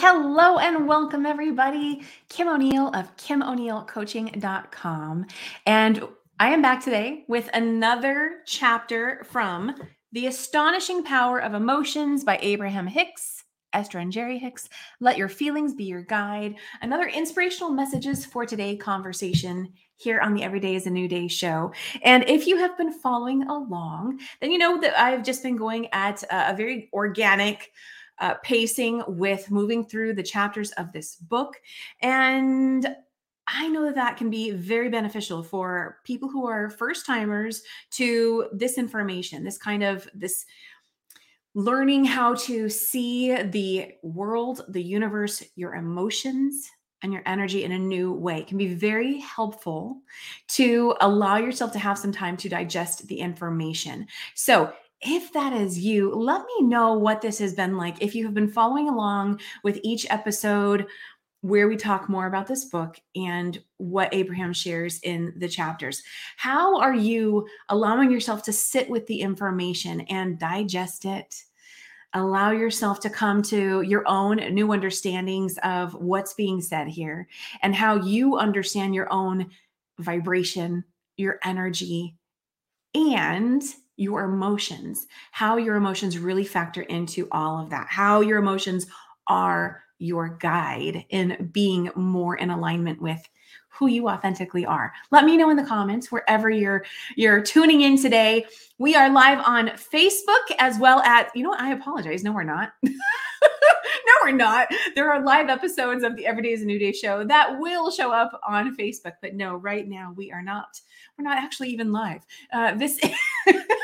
Hello and welcome, everybody. Kim O'Neill of KimO'NeillCoaching.com. And I am back today with another chapter from The Astonishing Power of Emotions by Abraham Hicks, Esther and Jerry Hicks. Let your feelings be your guide. Another inspirational messages for today conversation here on the Everyday is a New Day show. And if you have been following along, then you know that I've just been going at a very organic, uh, pacing with moving through the chapters of this book. And I know that that can be very beneficial for people who are first timers to this information, this kind of this learning how to see the world, the universe, your emotions, and your energy in a new way it can be very helpful to allow yourself to have some time to digest the information. So, if that is you, let me know what this has been like. If you have been following along with each episode where we talk more about this book and what Abraham shares in the chapters. How are you allowing yourself to sit with the information and digest it? Allow yourself to come to your own new understandings of what's being said here and how you understand your own vibration, your energy, and your emotions, how your emotions really factor into all of that, how your emotions are your guide in being more in alignment with who you authentically are. Let me know in the comments wherever you're you're tuning in today. We are live on Facebook as well at you know what I apologize. No, we're not. no, we're not. There are live episodes of the Everyday is a New Day show that will show up on Facebook, but no, right now we are not. We're not actually even live. Uh, this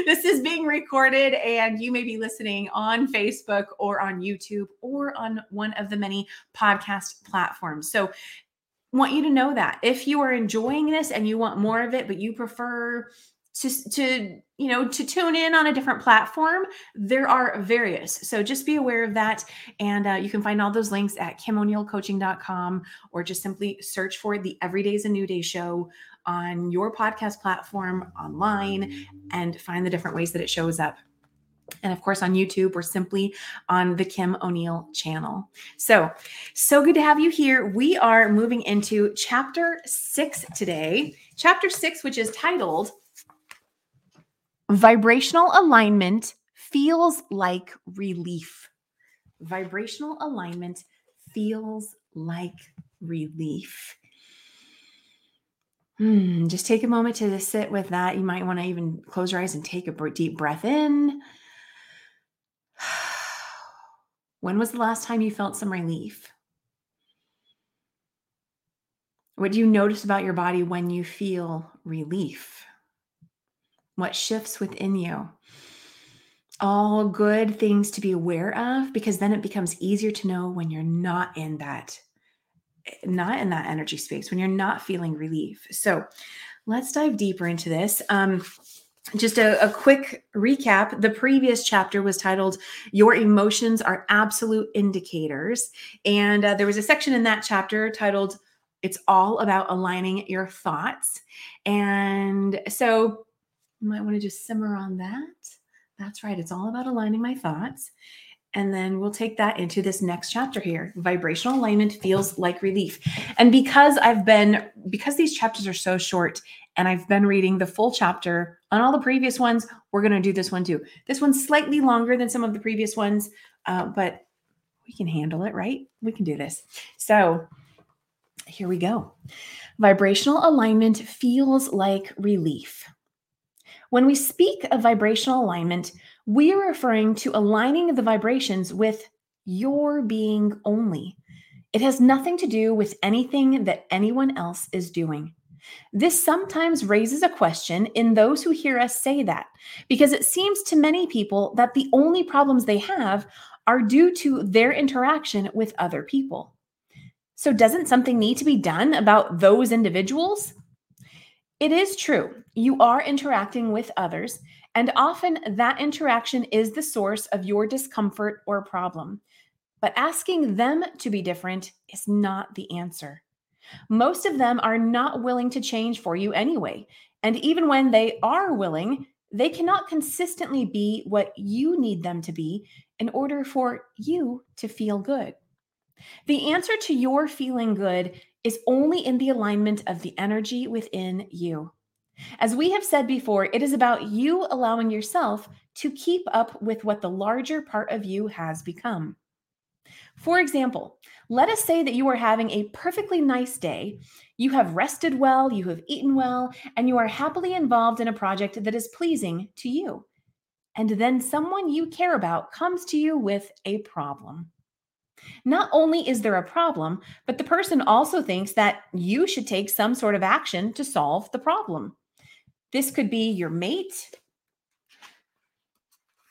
this is being recorded, and you may be listening on Facebook or on YouTube or on one of the many podcast platforms. So, want you to know that if you are enjoying this and you want more of it, but you prefer to, to you know to tune in on a different platform there are various so just be aware of that and uh, you can find all those links at kimoneillcoaching.com or just simply search for the everyday's a new day show on your podcast platform online and find the different ways that it shows up. And of course, on YouTube, we're simply on the Kim O'Neill channel. So, so good to have you here. We are moving into chapter six today. Chapter six, which is titled Vibrational Alignment Feels Like Relief. Vibrational alignment feels like relief. Hmm, just take a moment to sit with that. You might want to even close your eyes and take a deep breath in. When was the last time you felt some relief? What do you notice about your body when you feel relief? What shifts within you? All good things to be aware of because then it becomes easier to know when you're not in that not in that energy space, when you're not feeling relief. So let's dive deeper into this. Um, just a, a, quick recap. The previous chapter was titled Your Emotions Are Absolute Indicators. And uh, there was a section in that chapter titled It's All About Aligning Your Thoughts. And so you might want to just simmer on that. That's right. It's all about aligning my thoughts. And then we'll take that into this next chapter here. Vibrational alignment feels like relief. And because I've been, because these chapters are so short and I've been reading the full chapter on all the previous ones, we're going to do this one too. This one's slightly longer than some of the previous ones, uh, but we can handle it, right? We can do this. So here we go. Vibrational alignment feels like relief. When we speak of vibrational alignment, we are referring to aligning the vibrations with your being only. It has nothing to do with anything that anyone else is doing. This sometimes raises a question in those who hear us say that, because it seems to many people that the only problems they have are due to their interaction with other people. So, doesn't something need to be done about those individuals? It is true, you are interacting with others, and often that interaction is the source of your discomfort or problem. But asking them to be different is not the answer. Most of them are not willing to change for you anyway. And even when they are willing, they cannot consistently be what you need them to be in order for you to feel good. The answer to your feeling good is only in the alignment of the energy within you. As we have said before, it is about you allowing yourself to keep up with what the larger part of you has become. For example, let us say that you are having a perfectly nice day. You have rested well, you have eaten well, and you are happily involved in a project that is pleasing to you. And then someone you care about comes to you with a problem. Not only is there a problem, but the person also thinks that you should take some sort of action to solve the problem. This could be your mate.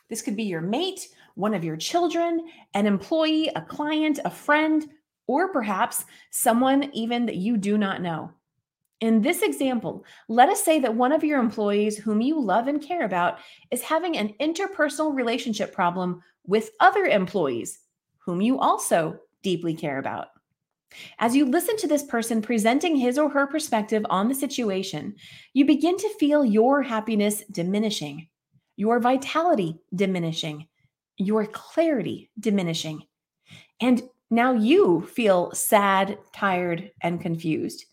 This could be your mate, one of your children, an employee, a client, a friend, or perhaps someone even that you do not know. In this example, let us say that one of your employees whom you love and care about is having an interpersonal relationship problem with other employees whom you also deeply care about. As you listen to this person presenting his or her perspective on the situation, you begin to feel your happiness diminishing, your vitality diminishing, your clarity diminishing. And now you feel sad, tired, and confused.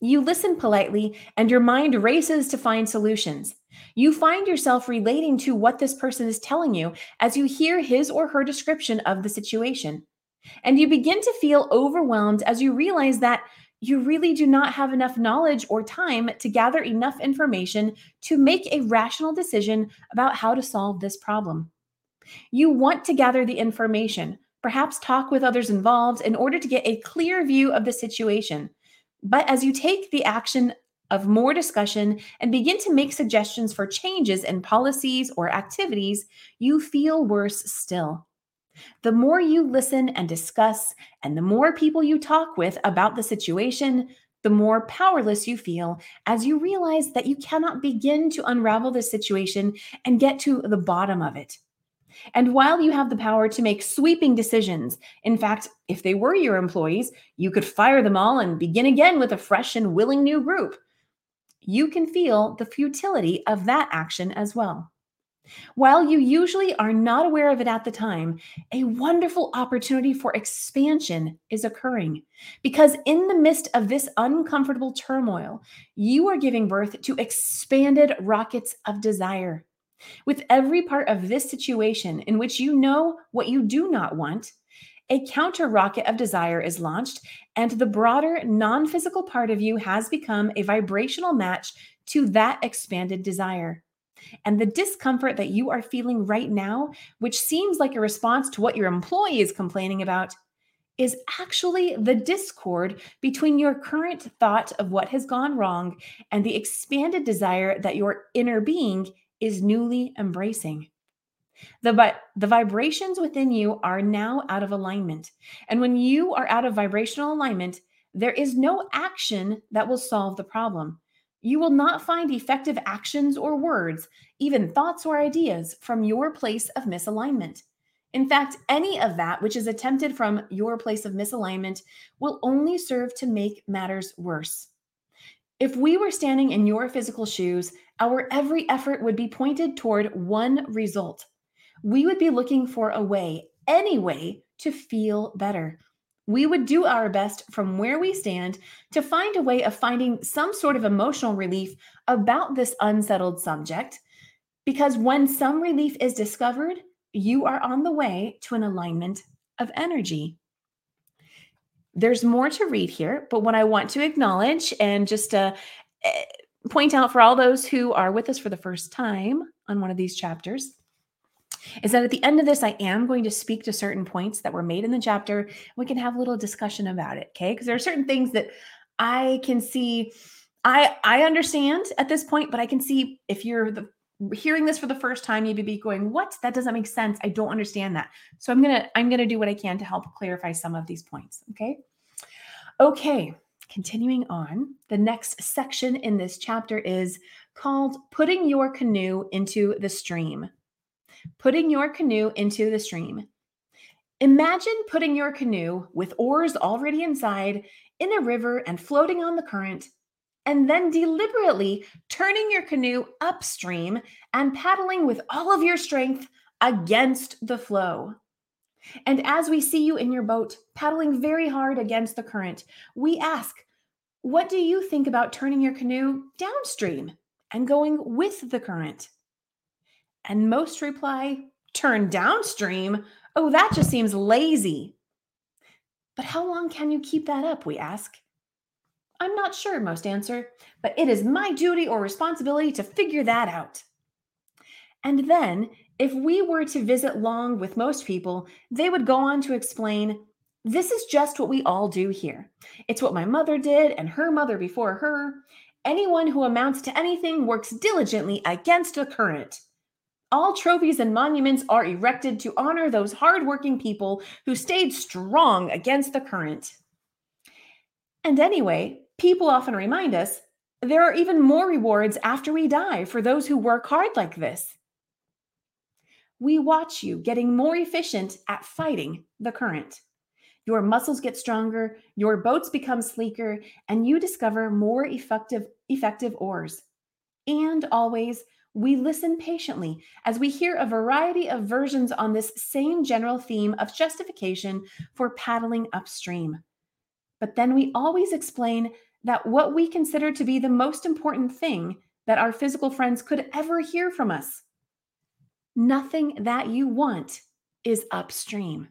You listen politely, and your mind races to find solutions. You find yourself relating to what this person is telling you as you hear his or her description of the situation. And you begin to feel overwhelmed as you realize that you really do not have enough knowledge or time to gather enough information to make a rational decision about how to solve this problem. You want to gather the information, perhaps talk with others involved in order to get a clear view of the situation. But as you take the action of more discussion and begin to make suggestions for changes in policies or activities, you feel worse still. The more you listen and discuss, and the more people you talk with about the situation, the more powerless you feel as you realize that you cannot begin to unravel the situation and get to the bottom of it. And while you have the power to make sweeping decisions, in fact, if they were your employees, you could fire them all and begin again with a fresh and willing new group. You can feel the futility of that action as well. While you usually are not aware of it at the time, a wonderful opportunity for expansion is occurring because, in the midst of this uncomfortable turmoil, you are giving birth to expanded rockets of desire. With every part of this situation in which you know what you do not want, a counter rocket of desire is launched, and the broader non physical part of you has become a vibrational match to that expanded desire. And the discomfort that you are feeling right now, which seems like a response to what your employee is complaining about, is actually the discord between your current thought of what has gone wrong and the expanded desire that your inner being is newly embracing. The, the vibrations within you are now out of alignment. And when you are out of vibrational alignment, there is no action that will solve the problem. You will not find effective actions or words, even thoughts or ideas, from your place of misalignment. In fact, any of that which is attempted from your place of misalignment will only serve to make matters worse. If we were standing in your physical shoes, our every effort would be pointed toward one result. We would be looking for a way, any way, to feel better, we would do our best from where we stand to find a way of finding some sort of emotional relief about this unsettled subject. Because when some relief is discovered, you are on the way to an alignment of energy. There's more to read here, but what I want to acknowledge and just uh, point out for all those who are with us for the first time on one of these chapters is that at the end of this, I am going to speak to certain points that were made in the chapter. We can have a little discussion about it, okay? Because there are certain things that I can see. I I understand at this point, but I can see if you're the hearing this for the first time, you'd be going, "What? That doesn't make sense. I don't understand that." So I'm gonna I'm gonna do what I can to help clarify some of these points. Okay. Okay. Continuing on, the next section in this chapter is called "Putting Your Canoe into the Stream." putting your canoe into the stream. Imagine putting your canoe with oars already inside in a river and floating on the current, and then deliberately turning your canoe upstream and paddling with all of your strength against the flow. And as we see you in your boat, paddling very hard against the current, we ask, What do you think about turning your canoe downstream and going with the current? And most reply, Turn downstream? Oh, that just seems lazy. But how long can you keep that up? We ask. I'm not sure, most answer, but it is my duty or responsibility to figure that out. And then, if we were to visit long with most people, they would go on to explain this is just what we all do here. It's what my mother did and her mother before her. Anyone who amounts to anything works diligently against the current. All trophies and monuments are erected to honor those hardworking people who stayed strong against the current. And anyway, people often remind us there are even more rewards after we die for those who work hard like this. We watch you getting more efficient at fighting the current. Your muscles get stronger, your boats become sleeker, and you discover more effective, effective oars. And always, we listen patiently as we hear a variety of versions on this same general theme of justification for paddling upstream. But then we always explain that what we consider to be the most important thing that our physical friends could ever hear from us nothing that you want is upstream.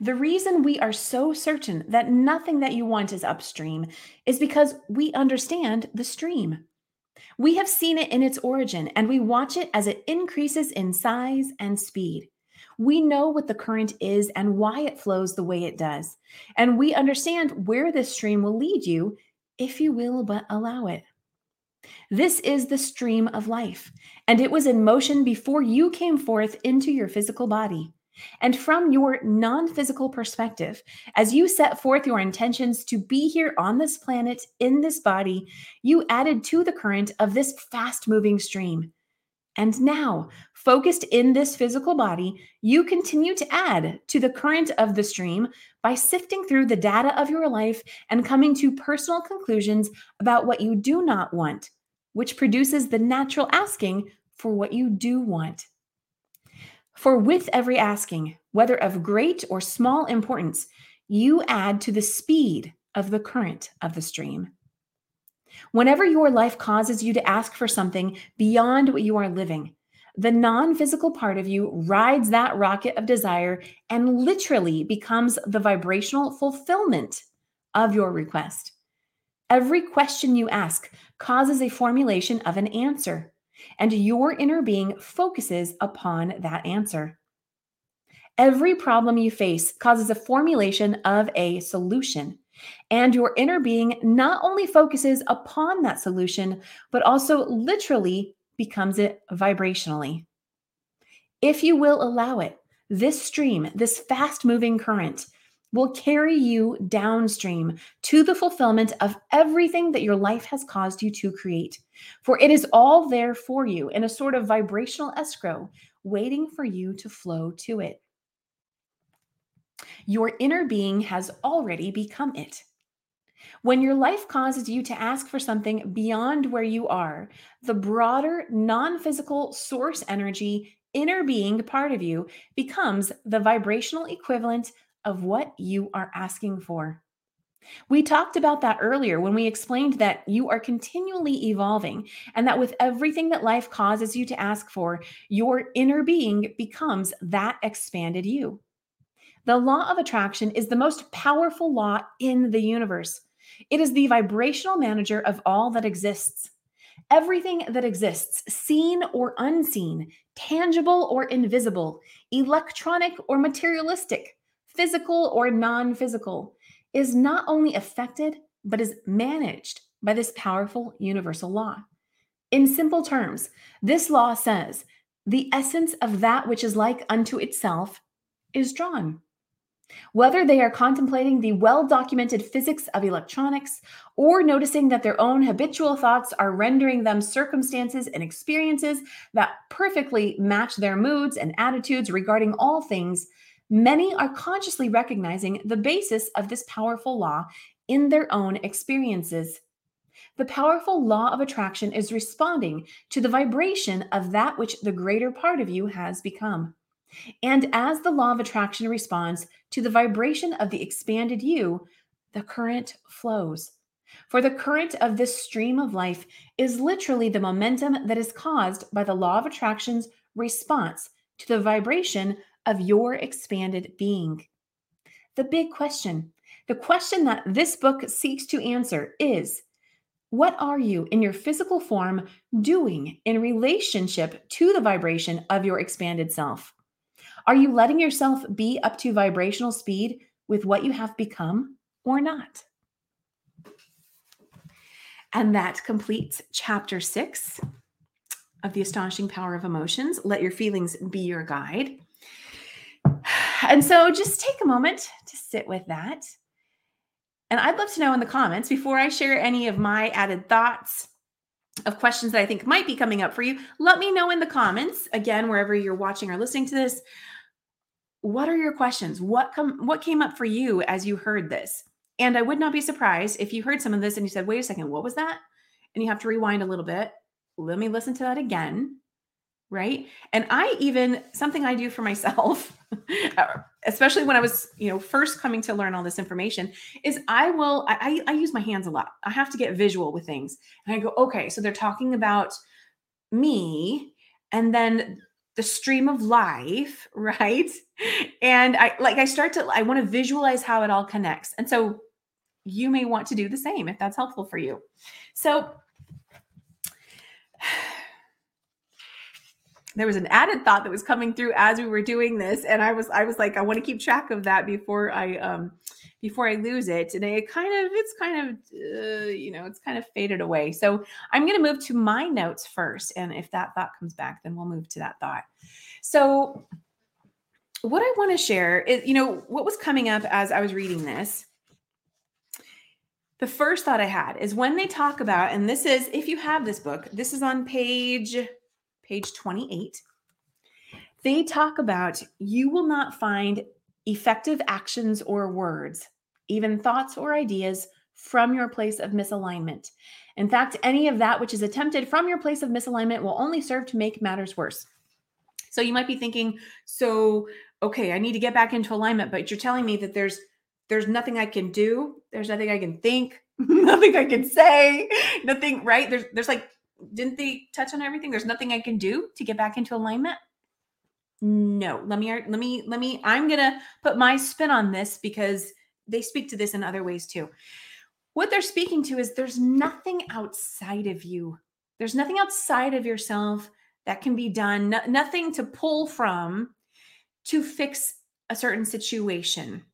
The reason we are so certain that nothing that you want is upstream is because we understand the stream. We have seen it in its origin and we watch it as it increases in size and speed. We know what the current is and why it flows the way it does. And we understand where this stream will lead you if you will but allow it. This is the stream of life, and it was in motion before you came forth into your physical body. And from your non physical perspective, as you set forth your intentions to be here on this planet in this body, you added to the current of this fast moving stream. And now, focused in this physical body, you continue to add to the current of the stream by sifting through the data of your life and coming to personal conclusions about what you do not want, which produces the natural asking for what you do want. For with every asking, whether of great or small importance, you add to the speed of the current of the stream. Whenever your life causes you to ask for something beyond what you are living, the non physical part of you rides that rocket of desire and literally becomes the vibrational fulfillment of your request. Every question you ask causes a formulation of an answer, and your inner being focuses upon that answer. Every problem you face causes a formulation of a solution. And your inner being not only focuses upon that solution, but also literally becomes it vibrationally. If you will allow it, this stream, this fast moving current, will carry you downstream to the fulfillment of everything that your life has caused you to create. For it is all there for you in a sort of vibrational escrow, waiting for you to flow to it. Your inner being has already become it. When your life causes you to ask for something beyond where you are, the broader, non physical source energy, inner being part of you becomes the vibrational equivalent of what you are asking for. We talked about that earlier when we explained that you are continually evolving and that with everything that life causes you to ask for, your inner being becomes that expanded you. The law of attraction is the most powerful law in the universe. It is the vibrational manager of all that exists. Everything that exists, seen or unseen, tangible or invisible, electronic or materialistic, physical or non physical, is not only affected, but is managed by this powerful universal law. In simple terms, this law says the essence of that which is like unto itself is drawn. Whether they are contemplating the well documented physics of electronics or noticing that their own habitual thoughts are rendering them circumstances and experiences that perfectly match their moods and attitudes regarding all things, many are consciously recognizing the basis of this powerful law in their own experiences. The powerful law of attraction is responding to the vibration of that which the greater part of you has become. And as the law of attraction responds to the vibration of the expanded you, the current flows. For the current of this stream of life is literally the momentum that is caused by the law of attraction's response to the vibration of your expanded being. The big question, the question that this book seeks to answer is what are you in your physical form doing in relationship to the vibration of your expanded self? Are you letting yourself be up to vibrational speed with what you have become or not? And that completes chapter six of The Astonishing Power of Emotions. Let your feelings be your guide. And so just take a moment to sit with that. And I'd love to know in the comments before I share any of my added thoughts of questions that I think might be coming up for you. Let me know in the comments, again, wherever you're watching or listening to this. What are your questions? What come what came up for you as you heard this? And I would not be surprised if you heard some of this and you said, wait a second, what was that? And you have to rewind a little bit. Let me listen to that again right and i even something i do for myself uh, especially when i was you know first coming to learn all this information is i will I, I use my hands a lot i have to get visual with things and i go okay so they're talking about me and then the stream of life right? And i like i start to i want to visualize how it all connects. And so you may want to do the same if that's helpful for you. So there was an added thought that was coming through as we were doing this and i was i was like i want to keep track of that before i um before i lose it and it kind of it's kind of uh, you know it's kind of faded away. So i'm going to move to my notes first and if that thought comes back then we'll move to that thought. So what i want to share is you know what was coming up as i was reading this the first thought i had is when they talk about and this is if you have this book this is on page page 28, they talk about you will not find effective actions or words, even thoughts or ideas from your place of misalignment. In fact, any of that which is attempted from your place of misalignment will only serve to make matters worse. So you might be thinking, so okay, I need to get back into alignment, but you're telling me that there's there's nothing I can do, there's nothing I can think, nothing I can say, nothing, right? There's there's like didn't they touch on everything? There's nothing I can do to get back into alignment. No, let me let me let me. I'm gonna put my spin on this because they speak to this in other ways too. What they're speaking to is there's nothing outside of you. There's nothing outside of yourself that can be done. No, nothing to pull from to fix a certain situation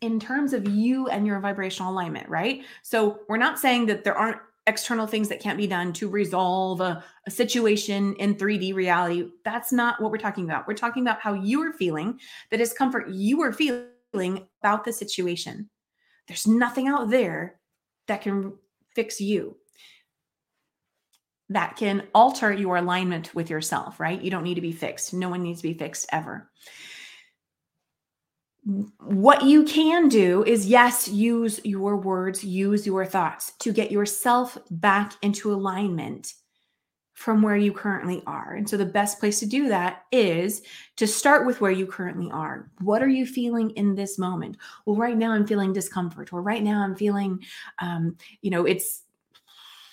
in terms of you and your vibrational alignment, right? So we're not saying that there aren't external things that can't be done to resolve a, a, situation in 3D reality. That's not what we're talking about. We're talking about how you are feeling, the discomfort you are feeling about the situation. There's nothing out there that can fix you, that can alter your alignment with yourself, right? You don't need to be fixed. No one needs to be fixed ever what you can do is yes, use your words, use your thoughts to get yourself back into alignment from where you currently are. And so the best place to do that is to start with where you currently are. What are you feeling in this moment? Well, right now I'm feeling discomfort, or right now I'm feeling, um, you know, it's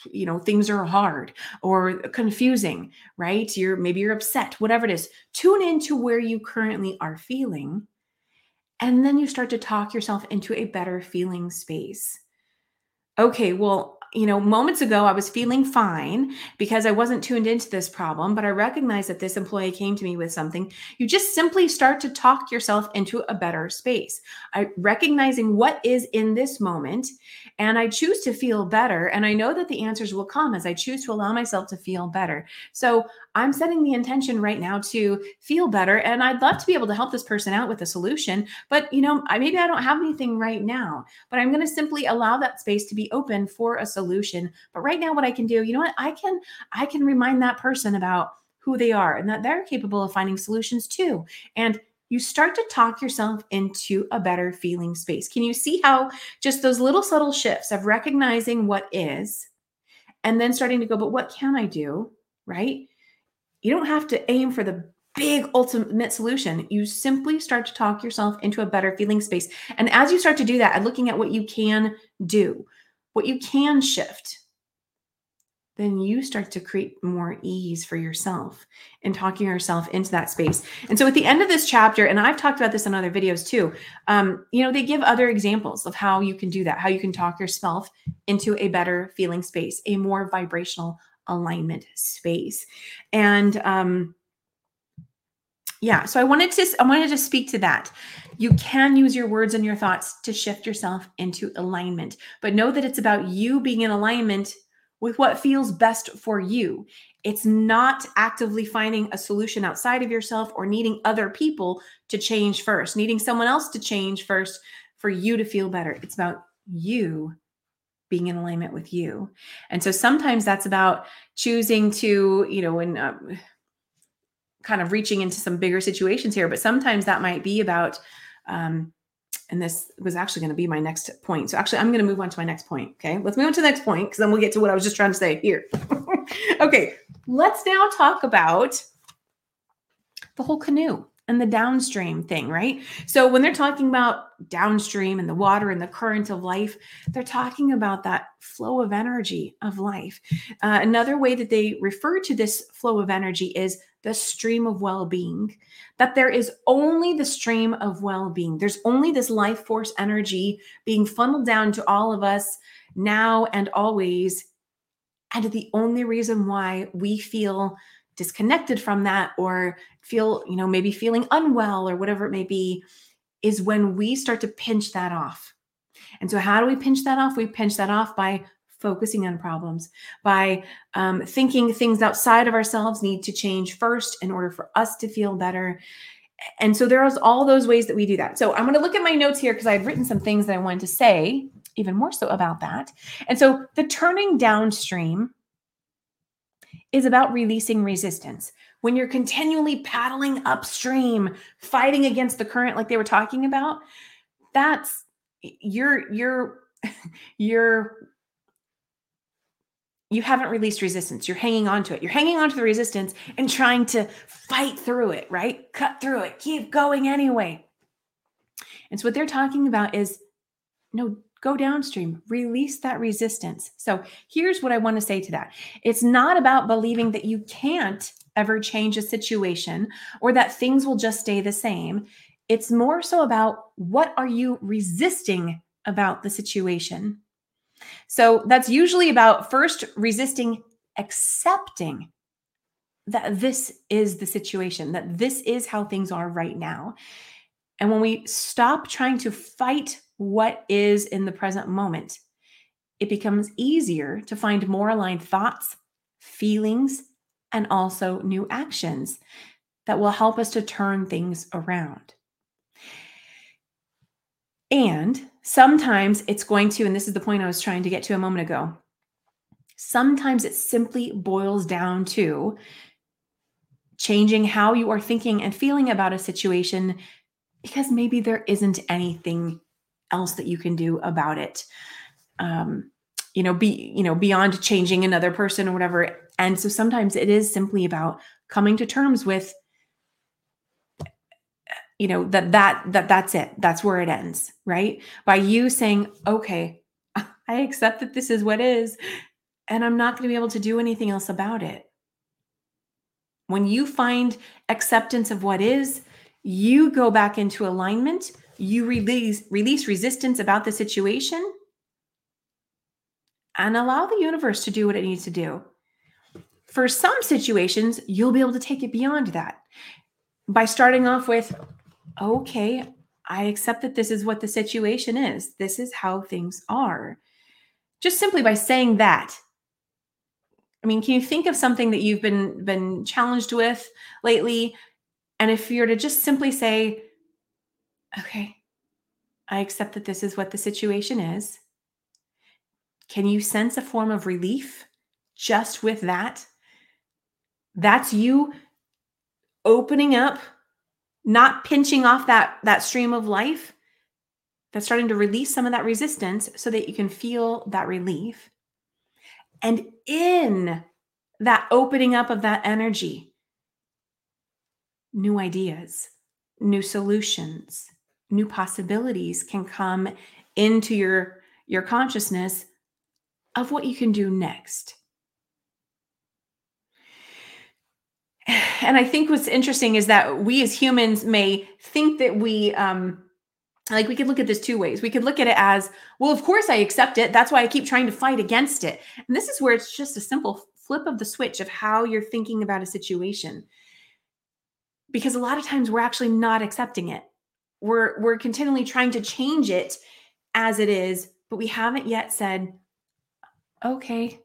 you know things are hard or confusing right you're maybe you're upset whatever it is tune into where you currently are feeling and then you start to talk yourself into a better feeling space. Okay, well, you know, moments ago I was feeling fine because I wasn't tuned into this problem, but I recognized that this employee came to me with something. You just simply start to talk yourself into a better space. I recognizing what is in this moment and I choose to feel better and I know that the answers will come as I choose to allow myself to feel better. So, I'm setting the intention right now to feel better and I'd love to be able to help this person out with a solution, but you know, I maybe I don't have anything right now, but I'm going to simply allow that space to be open for a solution. But right now what I can do, you know what? I can I can remind that person about who they are and that they're capable of finding solutions too. And you start to talk yourself into a better feeling space. Can you see how just those little subtle shifts of recognizing what is and then starting to go, but what can I do? Right? You don't have to aim for the big ultimate solution. You simply start to talk yourself into a better feeling space. And as you start to do that and looking at what you can do, what you can shift, then you start to create more ease for yourself and talking yourself into that space. And so at the end of this chapter, and I've talked about this in other videos too, um, you know, they give other examples of how you can do that, how you can talk yourself into a better feeling space, a more vibrational alignment space. And um, yeah, so I wanted to I wanted to speak to that. You can use your words and your thoughts to shift yourself into alignment, but know that it's about you being in alignment with what feels best for you. It's not actively finding a solution outside of yourself or needing other people to change first, needing someone else to change first for you to feel better. It's about you being in alignment with you. And so sometimes that's about choosing to, you know, and um, kind of reaching into some bigger situations here, but sometimes that might be about um, and this was actually going to be my next point. So actually, I'm going to move on to my next point. Okay, let's move on to the next point because then we'll get to what I was just trying to say here. okay, let's now talk about the whole canoe and the downstream thing, right? So when they're talking about downstream and the water and the current of life, they're talking about that flow of energy of life. Uh, another way that they refer to this flow of energy is the stream of well being, that there is only the stream of well being. There's only this life force energy being funneled down to all of us now and always. And the only reason why we feel disconnected from that or feel, you know, maybe feeling unwell or whatever it may be is when we start to pinch that off. And so, how do we pinch that off? We pinch that off by focusing on problems, by um, thinking things outside of ourselves need to change first in order for us to feel better. And so there's all those ways that we do that. So I'm going to look at my notes here because I've written some things that I wanted to say, even more so about that. And so the turning downstream is about releasing resistance. When you're continually paddling upstream, fighting against the current, like they were talking about, that's you're you're you're you haven't released resistance. You're hanging on to it. You're hanging on to the resistance and trying to fight through it, right? Cut through it, keep going anyway. And so, what they're talking about is no, go downstream, release that resistance. So, here's what I want to say to that it's not about believing that you can't ever change a situation or that things will just stay the same. It's more so about what are you resisting about the situation? So that's usually about first resisting accepting that this is the situation, that this is how things are right now. And when we stop trying to fight what is in the present moment, it becomes easier to find more aligned thoughts, feelings, and also new actions that will help us to turn things around. And sometimes it's going to, and this is the point I was trying to get to a moment ago, sometimes it simply boils down to changing how you are thinking and feeling about a situation because maybe there isn't anything else that you can do about it. Um, you know, be, you know, beyond changing another person or whatever. And so sometimes it is simply about coming to terms with you know that that that that's it. That's where it ends right? By you saying okay i accept that this is what is and i'm not going to be able to do anything else about it. When you find acceptance of what is you go back into alignment you release release resistance about the situation and allow the universe to do what it needs to do. For some situations you'll be able to take it beyond that. By starting off with okay, I accept that this is what the situation is. This is how things are. Just simply by saying that. I mean, can you think of something that you've been been challenged with lately? And if you're to just simply say, okay, I accept that this is what the situation is. Can you sense a form of relief just with that? That's you opening up not pinching off that that stream of life that's starting to release some of that resistance so that you can feel that relief. And in that opening up of that energy new ideas new solutions new possibilities can come into your your consciousness of what you can do next and I think what's interesting is that we as humans may think that we um like we could look at this two ways. We could look at it as, well, of course I accept it. That's why I keep trying to fight against it. And this is where it's just a simple flip of the switch of how you're thinking about a situation. Because a lot of times we're actually not accepting it. We're we're continually trying to change it as it is, but we haven't yet said, okay,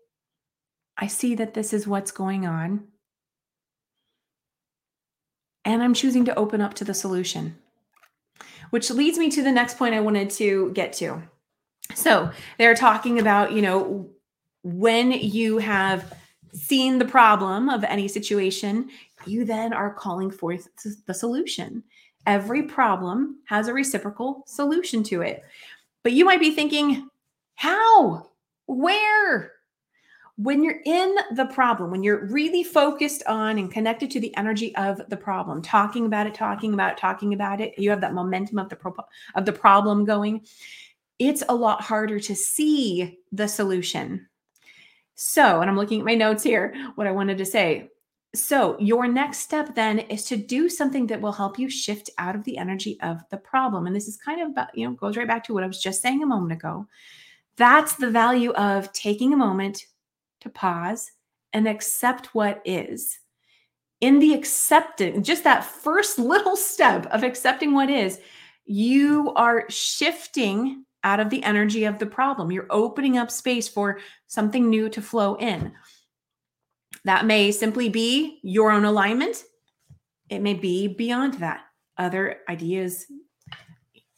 I see that this is what's going on and I'm choosing to open up to the solution. Which leads me to the next point I wanted to get to. So, they're talking about, you know, when you have seen the problem of any situation, you then are calling forth the solution. Every problem has a reciprocal solution to it. But you might be thinking, how? Where? When you're in the problem, when you're really focused on and connected to the energy of the problem, talking about it, talking about it, talking about it, you have that momentum of the pro- of the problem going. It's a lot harder to see the solution. So, and I'm looking at my notes here, what I wanted to say. So, your next step then is to do something that will help you shift out of the energy of the problem. And this is kind of about, you know, goes right back to what I was just saying a moment ago. That's the value of taking a moment to pause and accept what is. In the accepting, just that first little step of accepting what is, you are shifting out of the energy of the problem. You're opening up space for something new to flow in. That may simply be your own alignment. It may be beyond that, other ideas,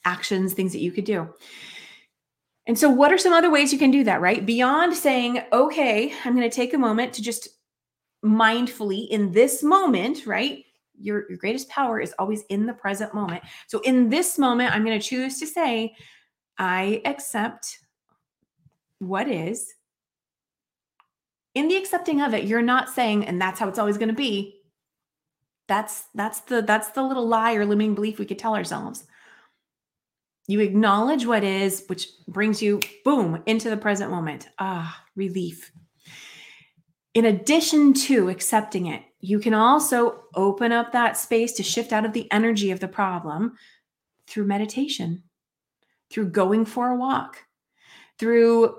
actions, things that you could do. And so, what are some other ways you can do that, right? Beyond saying, okay, I'm going to take a moment to just mindfully in this moment, right? Your, your greatest power is always in the present moment. So, in this moment, I'm going to choose to say, I accept what is. In the accepting of it, you're not saying, and that's how it's always going to be. That's that's the that's the little lie or limiting belief we could tell ourselves. You acknowledge what is, which brings you, boom, into the present moment. Ah, relief. In addition to accepting it, you can also open up that space to shift out of the energy of the problem through meditation, through going for a walk, through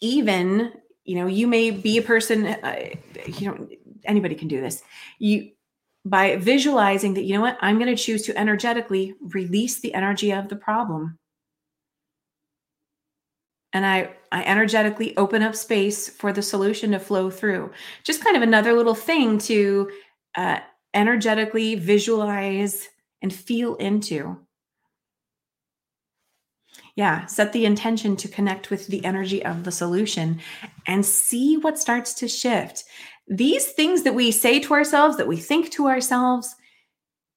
even, you know, you may be a person, uh, you know, anybody can do this. You by visualizing that, you know what, I'm going to choose to energetically release the energy of the problem. And I, I energetically open up space for the solution to flow through. Just kind of another little thing to uh, energetically visualize and feel into. Yeah, set the intention to connect with the energy of the solution and see what starts to shift these things that we say to ourselves, that we think to ourselves,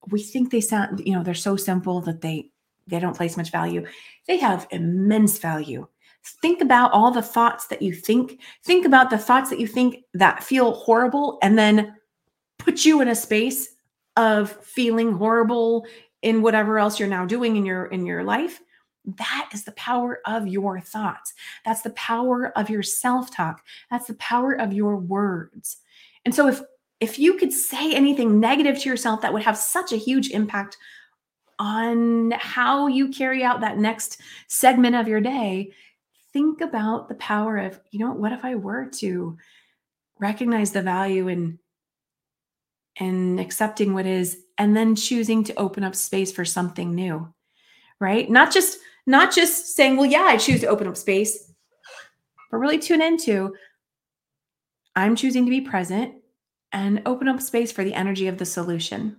we think they sound, you know, they're so simple that they they don't place much value. They have immense value. Think about all the thoughts that you think. Think about the thoughts that you think that feel horrible and then put you in a space of feeling horrible in whatever else you're now doing in your in your life that is the power of your thoughts. That's the power of your self-talk. That's the power of your words. And so if if you could say anything negative to yourself that would have such a huge impact on how you carry out that next segment of your day, think about the power of, you know, what if I were to recognize the value in and accepting what is and then choosing to open up space for something new right not just not just saying, well, yeah, I choose to open up space, but really tune into I'm choosing to be present and open up space for the energy of the solution.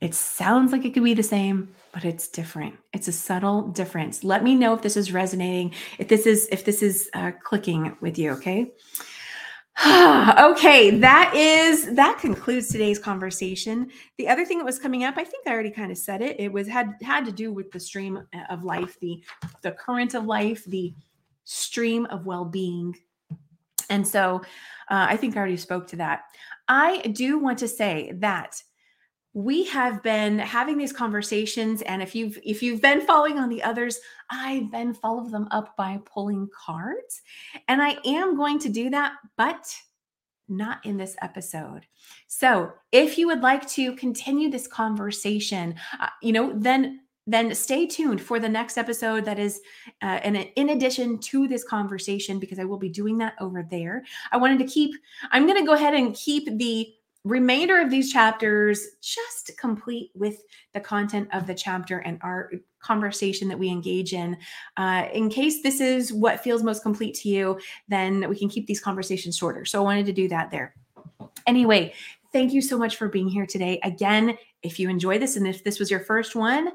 It sounds like it could be the same, but it's different. It's a subtle difference. Let me know if this is resonating, if this is if this is uh, clicking with you. Okay. okay, that is that concludes today's conversation. The other thing that was coming up, I think I already kind of said it. It was had had to do with the stream of life, the the current of life, the stream of well-being. And so uh, I think I already spoke to that. I do want to say that we have been having these conversations and if you've if you've been following on the others i then follow them up by pulling cards and i am going to do that but not in this episode. So if you would like to continue this conversation uh, you know then then stay tuned for the next episode that is uh, in, in addition to this conversation because i will be doing that over there. I wanted to keep i'm going to go ahead and keep the remainder of these chapters just complete with the content of the chapter and our conversation that we engage in. Uh, in case this is what feels most complete to you, then we can keep these conversations shorter. So I wanted to do that there. Anyway, thank you so much for being here today. Again, if you enjoy this and if this was your first one,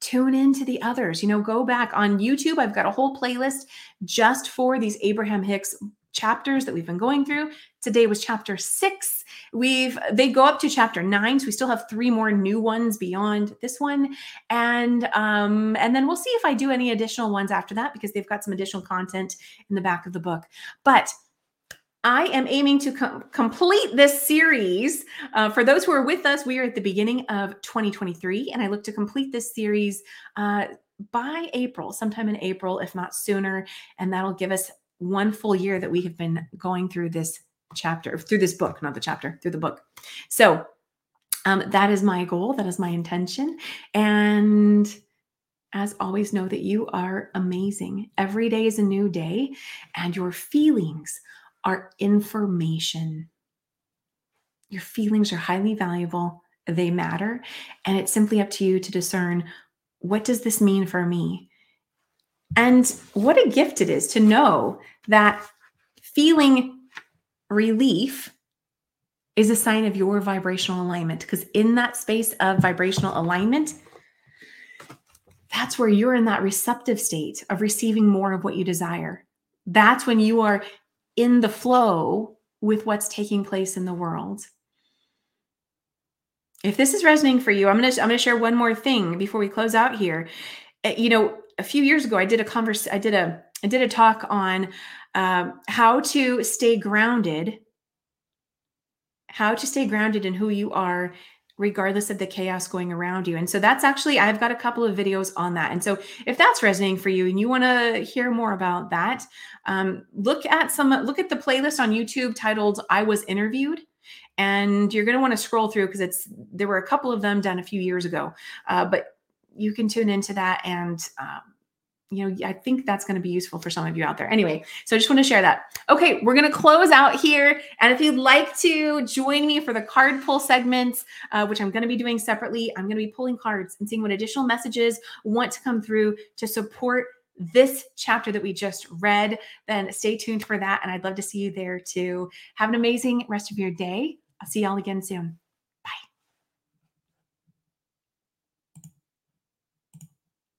tune into the others. You know, go back on YouTube. I've got a whole playlist just for these Abraham Hicks chapters that we've been going through. Today was chapter six. We've they go up to chapter nine, so we still have three more new ones beyond this one, and um, and then we'll see if I do any additional ones after that because they've got some additional content in the back of the book. But I am aiming to com- complete this series. Uh, for those who are with us, we are at the beginning of 2023, and I look to complete this series uh, by April, sometime in April, if not sooner. And that'll give us one full year that we have been going through this chapter, through this book, not the chapter, through the book. So um, that is my goal. That is my intention. And as always, know that you are amazing. Every day is a new day, and your feelings are information. Your feelings are highly valuable, they matter, and it's simply up to you to discern what does this mean for me? And what a gift it is to know that feeling relief is a sign of your vibrational alignment. Because in that space of vibrational alignment, that's where you're in that receptive state of receiving more of what you desire. That's when you are in the flow with what's taking place in the world. If this is resonating for you, I'm going to I'm going to share one more thing before we close out here. Eh, you know, a few years ago, I did a converse. I did a I did a talk on um, how to stay grounded, how to stay grounded in who you are, regardless of the chaos going around you. And so that's actually I've got a couple of videos on that. And so if that's resonating for you and you want to hear more about that, um, look at some look at the playlist on YouTube titled "I Was Interviewed." And you're going to want to scroll through because it's there were a couple of them done a few years ago, uh, but you can tune into that and um, you know, I think that's going to be useful for some of you out there. Anyway, so I just want to share that. Okay, we're going to close out here. And if you'd like to join me for the card pull segments, uh, which I'm going to be doing separately, I'm going to be pulling cards and seeing what additional messages want to come through to support this chapter that we just read, then stay tuned for that. And I'd love to see you there too. Have an amazing rest of your day. I'll see y'all again soon.